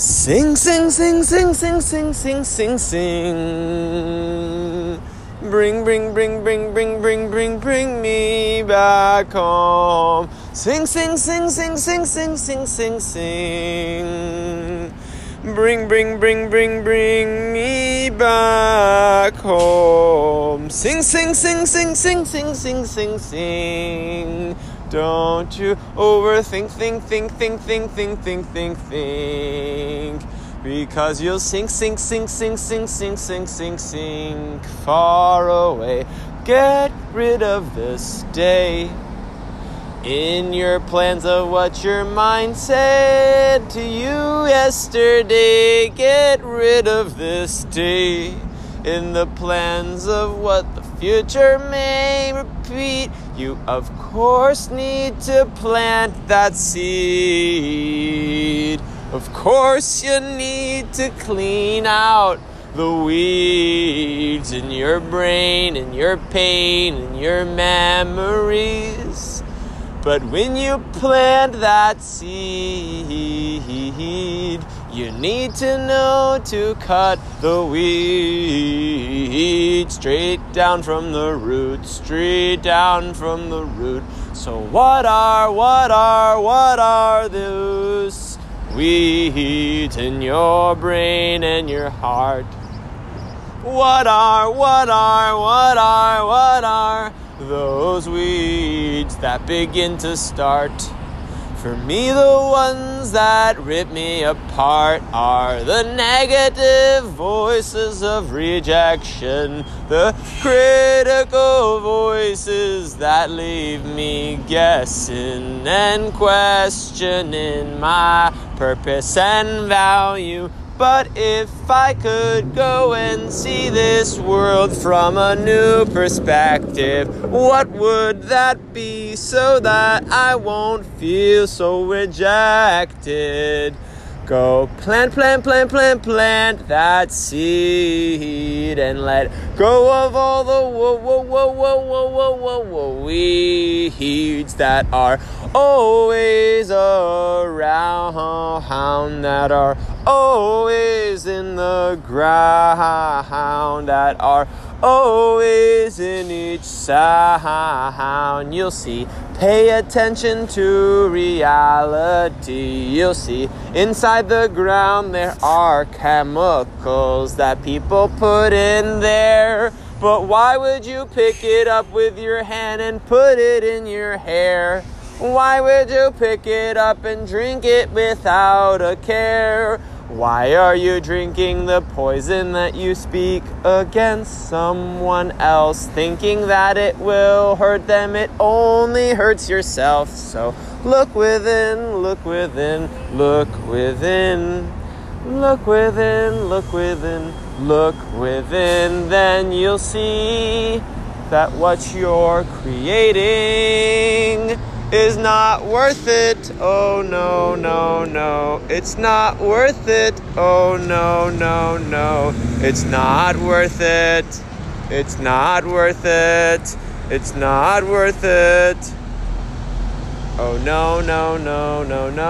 Sing, sing, sing, sing, sing, sing, sing, sing, sing. Bring, bring, bring, bring, bring, bring, bring, bring me back home. Sing, sing, sing, sing, sing, sing, sing, sing, sing. Bring, bring, bring, bring, bring me back home. Sing, sing, sing, sing, sing, sing, sing, sing, sing. Don't you overthink, think, think, think, think, think, think, think, think. Because you'll sink, sink, sink, sink, sink, sink, sink, sink, sink far away. Get rid of this day in your plans of what your mind said to you yesterday. Get rid of this day in the plans of what the future may repeat. You, of course, need to plant that seed. Of course, you need to clean out the weeds in your brain and your pain and your memories. But when you plant that seed, you need to know to cut the weed straight down from the root, straight down from the root. So, what are, what are, what are those weeds in your brain and your heart? What are, what are, what are, what are those weeds that begin to start? For me, the ones that rip me apart are the negative voices of rejection, the critical voices that leave me guessing and questioning my purpose and value. But if I could go and see this world from a new perspective, what would that be so that I won't feel so rejected? Go plant, plant, plant, plant, plant that seed and let go of all the whoa, whoa, whoa, whoa, whoa, whoa, whoa, weeds that are always around, that are always in the ground, that are always in each sound. You'll see, pay attention to reality. You'll see, inside the ground there are chemicals that people put in there. But why would you pick it up with your hand and put it in your hair? Why would you pick it up and drink it without a care? Why are you drinking the poison that you speak against someone else, thinking that it will hurt them? It only hurts yourself. So look within, look within, look within. Look within, look within, look within, then you'll see that what you're creating is not worth it. Oh no, no, no. It's not worth it. Oh no, no, no. It's not worth it. It's not worth it. It's not worth it. Oh no, no, no, no, no.